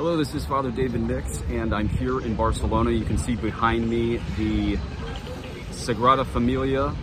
Hello, this is Father David Nix, and I'm here in Barcelona. You can see behind me the Sagrada Familia.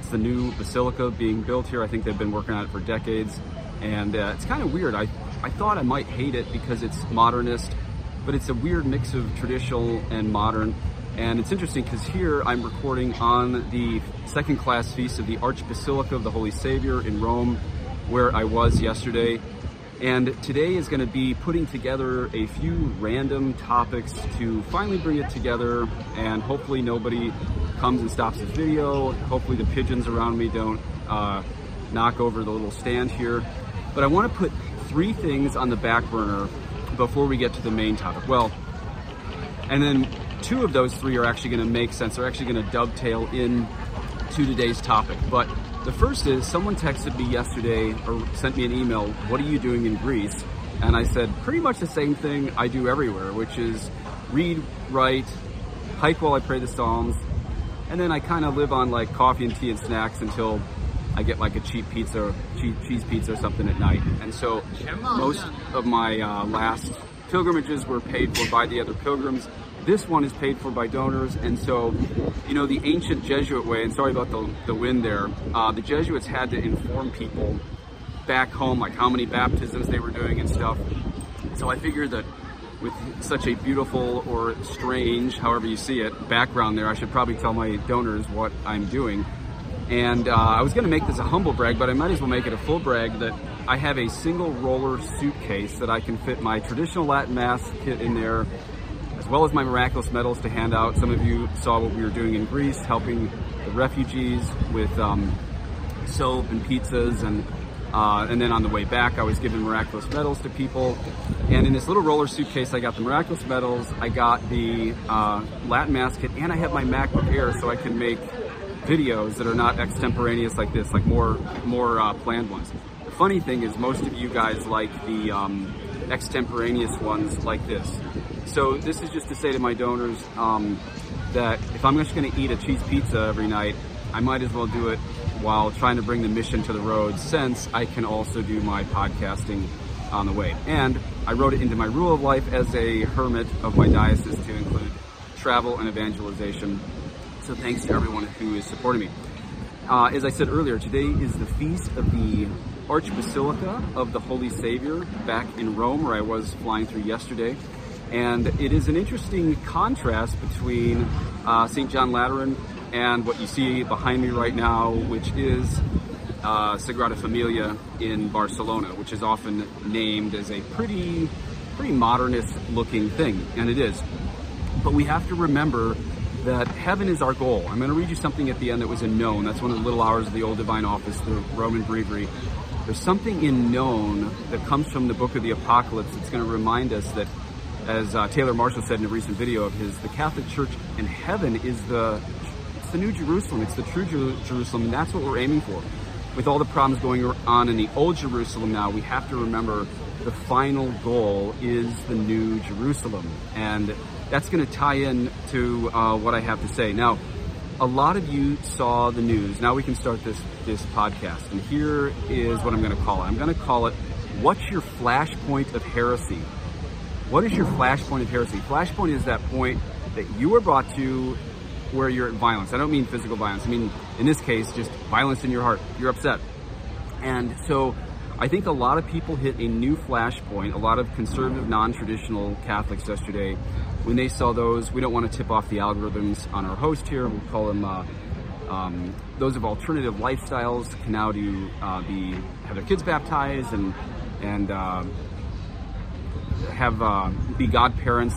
It's the new basilica being built here. I think they've been working on it for decades, and uh, it's kind of weird. I, I thought I might hate it because it's modernist, but it's a weird mix of traditional and modern. And it's interesting because here I'm recording on the second class feast of the Archbasilica of the Holy Savior in Rome, where I was yesterday. And today is going to be putting together a few random topics to finally bring it together and hopefully nobody comes and stops the video. Hopefully the pigeons around me don't uh, knock over the little stand here. But I want to put three things on the back burner before we get to the main topic. Well, and then two of those three are actually going to make sense. They're actually going to dovetail in to today's topic. But the first is someone texted me yesterday or sent me an email, what are you doing in Greece? And I said pretty much the same thing I do everywhere, which is read, write, hike while I pray the Psalms, and then I kind of live on like coffee and tea and snacks until I get like a cheap pizza, cheap cheese pizza or something at night. And so most of my uh, last pilgrimages were paid for by the other pilgrims. This one is paid for by donors, and so, you know, the ancient Jesuit way, and sorry about the, the wind there, uh, the Jesuits had to inform people back home, like how many baptisms they were doing and stuff. So I figured that with such a beautiful or strange, however you see it, background there, I should probably tell my donors what I'm doing. And uh, I was going to make this a humble brag, but I might as well make it a full brag that I have a single roller suitcase that I can fit my traditional Latin Mass kit in there, as well as my miraculous medals to hand out. Some of you saw what we were doing in Greece, helping the refugees with um, soap and pizzas and uh, and then on the way back, I was giving miraculous medals to people. And in this little roller suitcase, I got the miraculous medals, I got the uh, Latin Mass kit, and I have my MacBook Air so I can make videos that are not extemporaneous like this, like more more uh, planned ones. The funny thing is, most of you guys like the um, extemporaneous ones like this. So this is just to say to my donors um, that if I'm just going to eat a cheese pizza every night, I might as well do it while trying to bring the mission to the road since I can also do my podcasting on the way. And I wrote it into my rule of life as a hermit of my diocese to include travel and evangelization. So thanks to everyone who is supporting me. Uh, as I said earlier, today is the feast of the Archbasilica of the Holy Savior back in Rome, where I was flying through yesterday. And it is an interesting contrast between uh, St. John Lateran and what you see behind me right now, which is uh, Sagrada Familia in Barcelona, which is often named as a pretty, pretty modernist looking thing, and it is. But we have to remember that heaven is our goal. I'm going to read you something at the end that was in None. That's one of the little hours of the Old Divine Office, the Roman Breviary. There's something in None that comes from the book of the Apocalypse that's going to remind us that, as uh, Taylor Marshall said in a recent video of his, the Catholic Church in heaven is the it's the new Jerusalem. It's the true Jerusalem, and that's what we're aiming for. With all the problems going on in the old Jerusalem now, we have to remember the final goal is the new Jerusalem. And that's going to tie in to uh, what I have to say. Now, a lot of you saw the news. Now we can start this, this podcast. And here is what I'm going to call it. I'm going to call it, What's Your Flashpoint of Heresy? What is your flashpoint of heresy? Flashpoint is that point that you were brought to where you're at violence. I don't mean physical violence. I mean, in this case, just violence in your heart. You're upset. And so I think a lot of people hit a new flashpoint, a lot of conservative, non-traditional Catholics yesterday, when they saw those, we don't want to tip off the algorithms on our host here. We'll call them uh, um, those of alternative lifestyles can now do uh, be have their kids baptized and and uh, have uh, be godparents.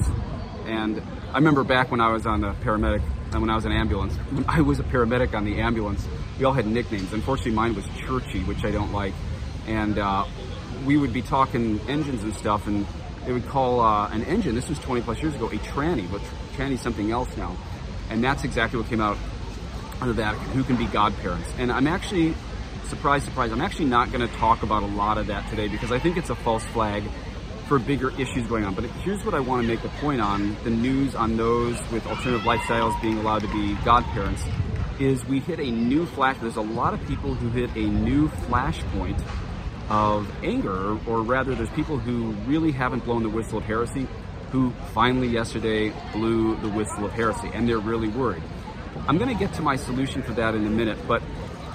And I remember back when I was on the paramedic and when I was in ambulance. When I was a paramedic on the ambulance, we all had nicknames. Unfortunately, mine was Churchy, which I don't like. And uh, we would be talking engines and stuff, and they would call uh, an engine, this was 20 plus years ago, a tranny, but tranny's something else now. And that's exactly what came out of the Vatican, who can be godparents. And I'm actually, surprise, surprise, I'm actually not to talk about a lot of that today because I think it's a false flag for bigger issues going on. But here's what I want to make the point on the news on those with alternative lifestyles being allowed to be godparents is we hit a new flash. There's a lot of people who hit a new flashpoint of anger, or rather, there's people who really haven't blown the whistle of heresy, who finally yesterday blew the whistle of heresy, and they're really worried. I'm going to get to my solution for that in a minute, but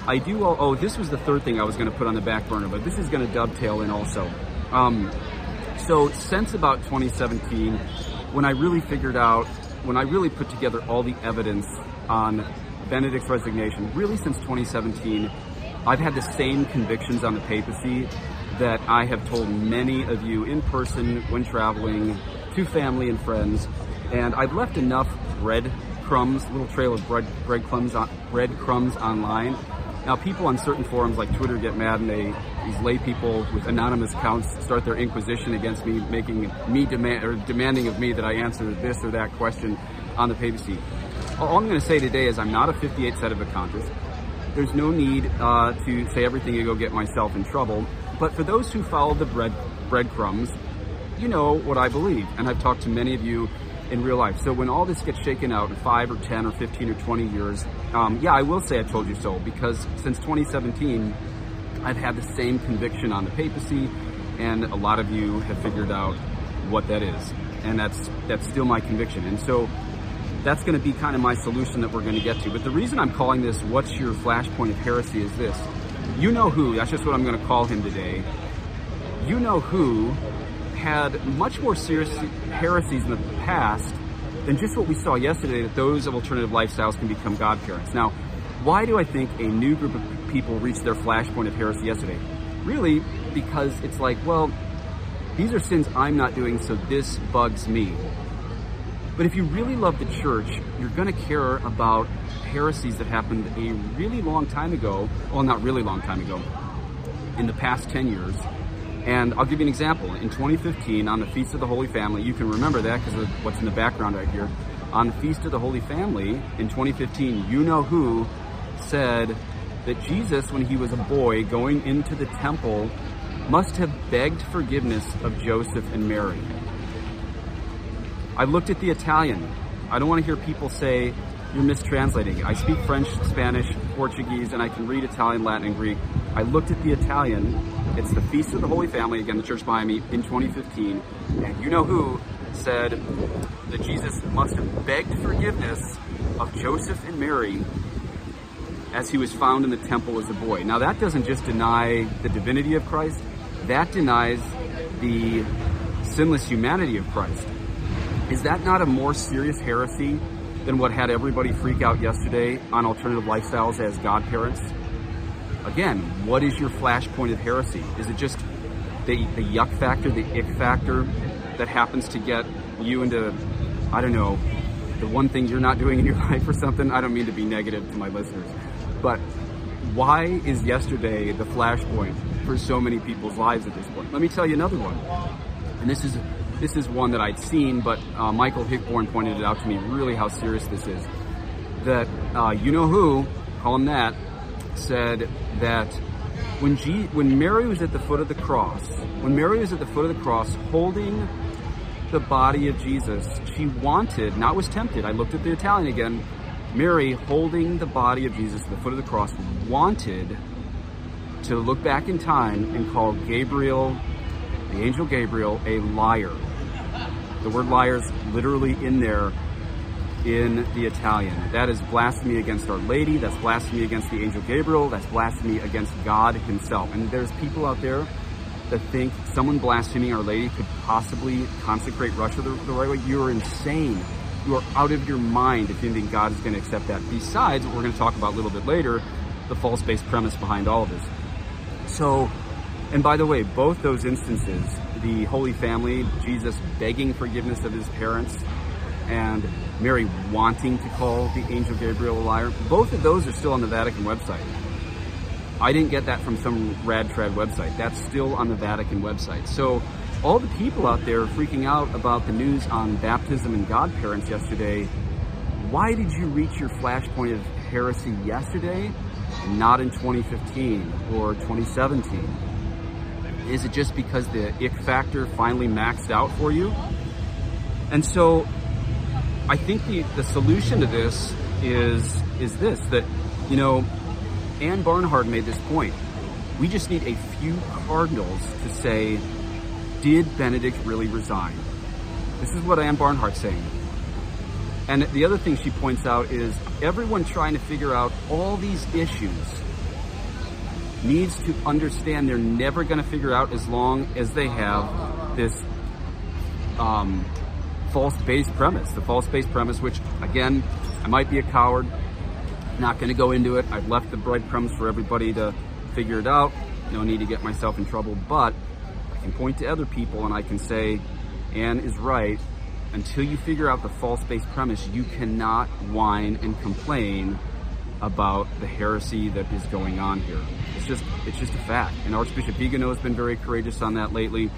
I do. Oh, this was the third thing I was going to put on the back burner, but this is going to dovetail in also. Um, so, since about 2017, when I really figured out, when I really put together all the evidence on Benedict's resignation, really since 2017, I've had the same convictions on the papacy that I have told many of you in person when traveling to family and friends. And I've left enough breadcrumbs, little trail of bread breadcrumbs on breadcrumbs online. Now, people on certain forums like Twitter get mad, and they these lay people with anonymous accounts start their inquisition against me, making me demand or demanding of me that I answer this or that question on the papacy. All I'm going to say today is I'm not a 58 set of sedevacantists there's no need uh, to say everything and go get myself in trouble. But for those who follow the bread breadcrumbs, you know what I believe. And I've talked to many of you in real life. So when all this gets shaken out in five or 10 or 15 or 20 years, um, yeah, I will say I told you so because since 2017, I've had the same conviction on the papacy and a lot of you have figured out what that is. And that's, that's still my conviction. And so that's going to be kind of my solution that we're going to get to. But the reason I'm calling this What's Your Flashpoint of Heresy is this. You know who, that's just what I'm going to call him today. You know who had much more serious heresies in the past than just what we saw yesterday that those of alternative lifestyles can become godparents. Now, why do I think a new group of people reached their flashpoint of heresy yesterday? Really, because it's like, well, these are sins I'm not doing, so this bugs me. But if you really love the church, you're going to care about heresies that happened a really long time ago. Well, not really long time ago, in the past 10 years. And I'll give you an example. In 2015, on the Feast of the Holy Family, you can remember that because of what's in the background right here. On the Feast of the Holy Family in 2015, you know who said that Jesus, when he was a boy going into the temple, must have begged forgiveness of Joseph and Mary. I looked at the Italian. I don't want to hear people say you're mistranslating I speak French, Spanish, Portuguese, and I can read Italian, Latin, and Greek. I looked at the Italian. It's the Feast of the Holy Family, again, the church behind me, in 2015. And you know who said that Jesus must have begged forgiveness of Joseph and Mary as he was found in the temple as a boy. Now, that doesn't just deny the divinity of Christ, that denies the sinless humanity of Christ. Is that not a more serious heresy than what had everybody freak out yesterday on alternative lifestyles as godparents? Again, what is your flashpoint of heresy? Is it just the, the yuck factor, the ick factor that happens to get you into, I don't know, the one thing you're not doing in your life or something? I don't mean to be negative to my listeners, but why is yesterday the flashpoint for so many people's lives at this point? Let me tell you another one. And this is this is one that I'd seen, but uh, Michael Hichborn pointed it out to me really how serious this is. That uh, you know who, call him that, said that when G- when Mary was at the foot of the cross, when Mary was at the foot of the cross holding the body of Jesus, she wanted, not was tempted. I looked at the Italian again. Mary holding the body of Jesus at the foot of the cross wanted to look back in time and call Gabriel the angel Gabriel a liar. The word liar is literally in there in the Italian. That is blasphemy against Our Lady, that's blasphemy against the angel Gabriel, that's blasphemy against God himself. And there's people out there that think someone blaspheming Our Lady could possibly consecrate Russia the, the right way. You're insane. You are out of your mind if you think God is going to accept that. Besides, what we're going to talk about a little bit later, the false base premise behind all of this. So and by the way, both those instances, the Holy Family, Jesus begging forgiveness of his parents, and Mary wanting to call the angel Gabriel a liar, both of those are still on the Vatican website. I didn't get that from some rad trad website. That's still on the Vatican website. So all the people out there freaking out about the news on baptism and godparents yesterday, why did you reach your flashpoint of heresy yesterday not in 2015 or 2017? Is it just because the ick factor finally maxed out for you? And so I think the, the solution to this is is this that, you know, Ann Barnhart made this point. We just need a few cardinals to say, did Benedict really resign? This is what Ann Barnhart's saying. And the other thing she points out is everyone trying to figure out all these issues needs to understand they're never going to figure out as long as they have this um, false base premise. The false base premise, which again, I might be a coward, not going to go into it. I've left the breadcrumbs for everybody to figure it out. No need to get myself in trouble, but I can point to other people and I can say, Ann is right. Until you figure out the false base premise, you cannot whine and complain about the heresy that is going on here. It's just, it's just a fact. And Archbishop Vigano has been very courageous on that lately.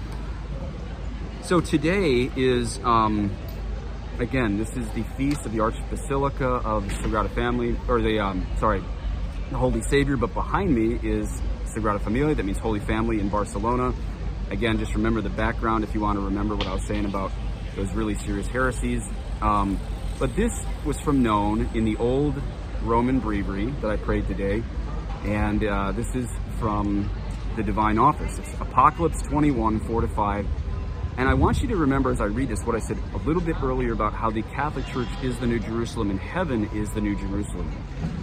So today is, um, again, this is the feast of the Archbasilica of the Sagrada Family, or the, um, sorry, the Holy Savior, but behind me is Sagrada Familia, that means Holy Family in Barcelona. Again, just remember the background if you want to remember what I was saying about those really serious heresies. Um, but this was from None in the old Roman breviary that I prayed today, and uh, this is from the Divine Office. It's Apocalypse 21, 4 to 5. And I want you to remember as I read this what I said a little bit earlier about how the Catholic Church is the New Jerusalem and heaven is the New Jerusalem.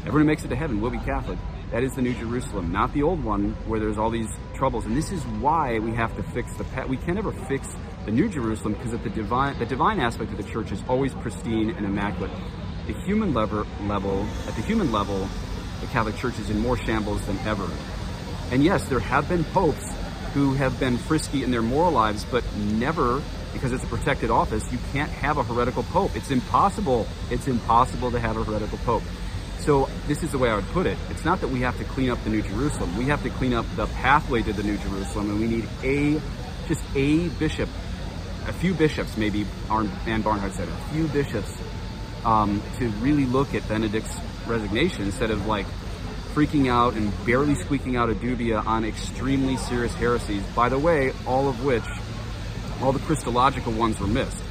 Everyone who makes it to heaven will be Catholic. That is the New Jerusalem, not the old one where there's all these troubles. And this is why we have to fix the pet. We can never fix the New Jerusalem because the divine, the divine aspect of the church is always pristine and immaculate. The human level, level, at the human level, the Catholic Church is in more shambles than ever. And yes, there have been popes who have been frisky in their moral lives, but never, because it's a protected office, you can't have a heretical pope. It's impossible. It's impossible to have a heretical pope. So this is the way I would put it. It's not that we have to clean up the New Jerusalem. We have to clean up the pathway to the New Jerusalem, and we need a, just a bishop, a few bishops, maybe Ann Barnhart said, a few bishops um, to really look at Benedict's resignation instead of like freaking out and barely squeaking out a dubia on extremely serious heresies, by the way, all of which, all the Christological ones were missed.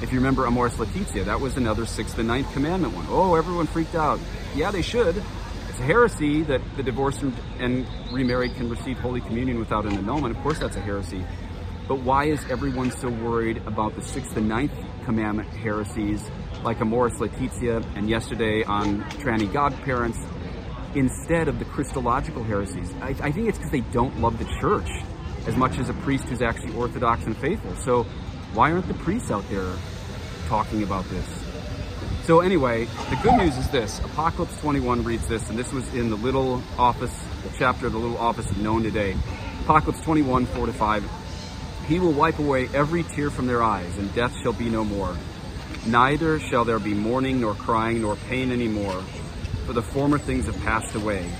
If you remember Amoris Laetitia, that was another sixth and ninth commandment one. Oh, everyone freaked out. Yeah, they should. It's a heresy that the divorced and remarried can receive Holy Communion without an annulment. Of course, that's a heresy. But why is everyone so worried about the sixth and ninth commandment heresies like Amoris Laetitia and yesterday on tranny godparents instead of the Christological heresies. I, I think it's because they don't love the church as much as a priest who's actually orthodox and faithful. So why aren't the priests out there talking about this? So anyway, the good news is this. Apocalypse 21 reads this, and this was in the little office, the chapter of the little office of None today. Apocalypse 21, 4 to 5. He will wipe away every tear from their eyes, and death shall be no more. Neither shall there be mourning, nor crying, nor pain any more for the former things have passed away.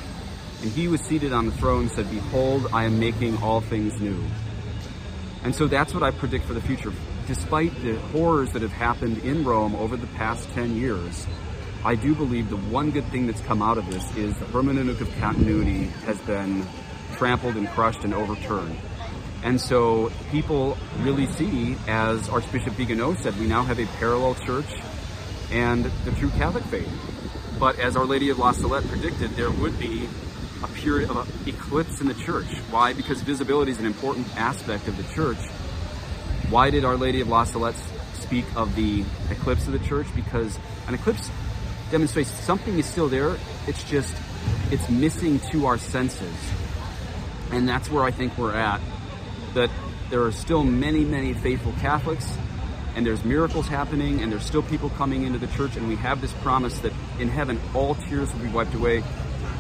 And he was seated on the throne said, Behold, I am making all things new. And so that's what I predict for the future. Despite the horrors that have happened in Rome over the past 10 years, I do believe the one good thing that's come out of this is the hermeneutic of continuity has been trampled and crushed and overturned. And so people really see, as Archbishop Vigano said, we now have a parallel church and the true Catholic faith. But as Our Lady of La Salette predicted, there would be a period of eclipse in the church. Why? Because visibility is an important aspect of the church. Why did Our Lady of La Salette speak of the eclipse of the church? Because an eclipse demonstrates something is still there. It's just, it's missing to our senses. And that's where I think we're at. That there are still many, many faithful Catholics and there's miracles happening and there's still people coming into the church and we have this promise that in heaven all tears will be wiped away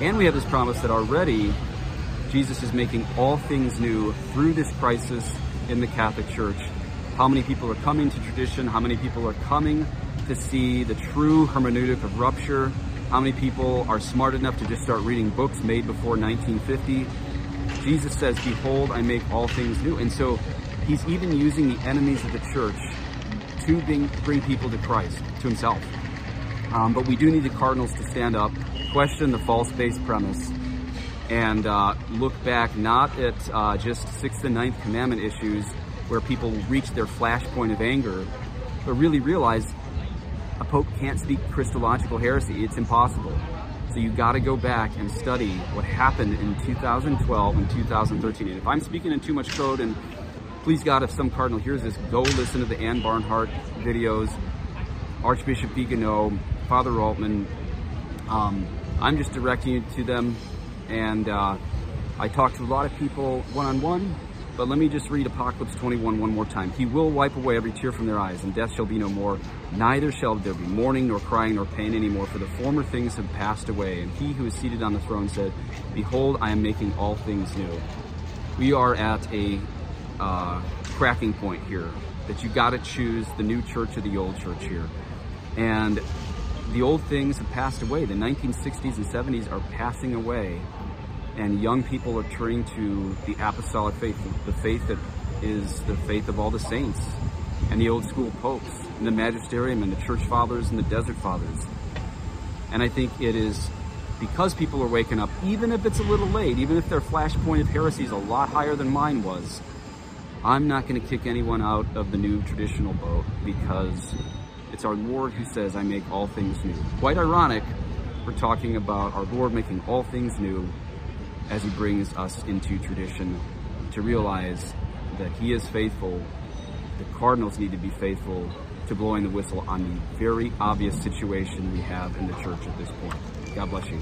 and we have this promise that already Jesus is making all things new through this crisis in the Catholic Church. How many people are coming to tradition? How many people are coming to see the true hermeneutic of rupture? How many people are smart enough to just start reading books made before 1950? Jesus says, behold, I make all things new. And so he's even using the enemies of the church to bring, bring people to Christ, to himself. Um, but we do need the Cardinals to stand up, question the false base premise, and uh, look back not at uh, just sixth and ninth commandment issues where people reach their flashpoint of anger, but really realize a pope can't speak Christological heresy. It's impossible. So you got to go back and study what happened in 2012 and 2013. And if I'm speaking in too much code, and please God, if some cardinal hears this, go listen to the Ann Barnhart videos, Archbishop Vigano, Father Altman. Um, I'm just directing you to them, and uh, I talk to a lot of people one-on-one, -on -one, but let me just read Apocalypse 21 one more time. He will wipe away every tear from their eyes, and death shall be no more. Neither shall there be mourning, nor crying, nor pain anymore, for the former things have passed away. And he who is seated on the throne said, Behold, I am making all things new. We are at a uh, cracking point here, that you got to choose the new church or the old church here. And the old things have passed away. The 1960s and 70s are passing away and young people are turning to the apostolic faith, the faith that is the faith of all the saints and the old school popes and the magisterium and the church fathers and the desert fathers. And I think it is because people are waking up, even if it's a little late, even if their flashpoint of heresy is a lot higher than mine was, I'm not going to kick anyone out of the new traditional boat because it's our Lord who says, I make all things new. Quite ironic, we're talking about our Lord making all things new as he brings us into tradition to realize that he is faithful. The Cardinals need to be faithful to blowing the whistle on the very obvious situation we have in the church at this point. God bless you.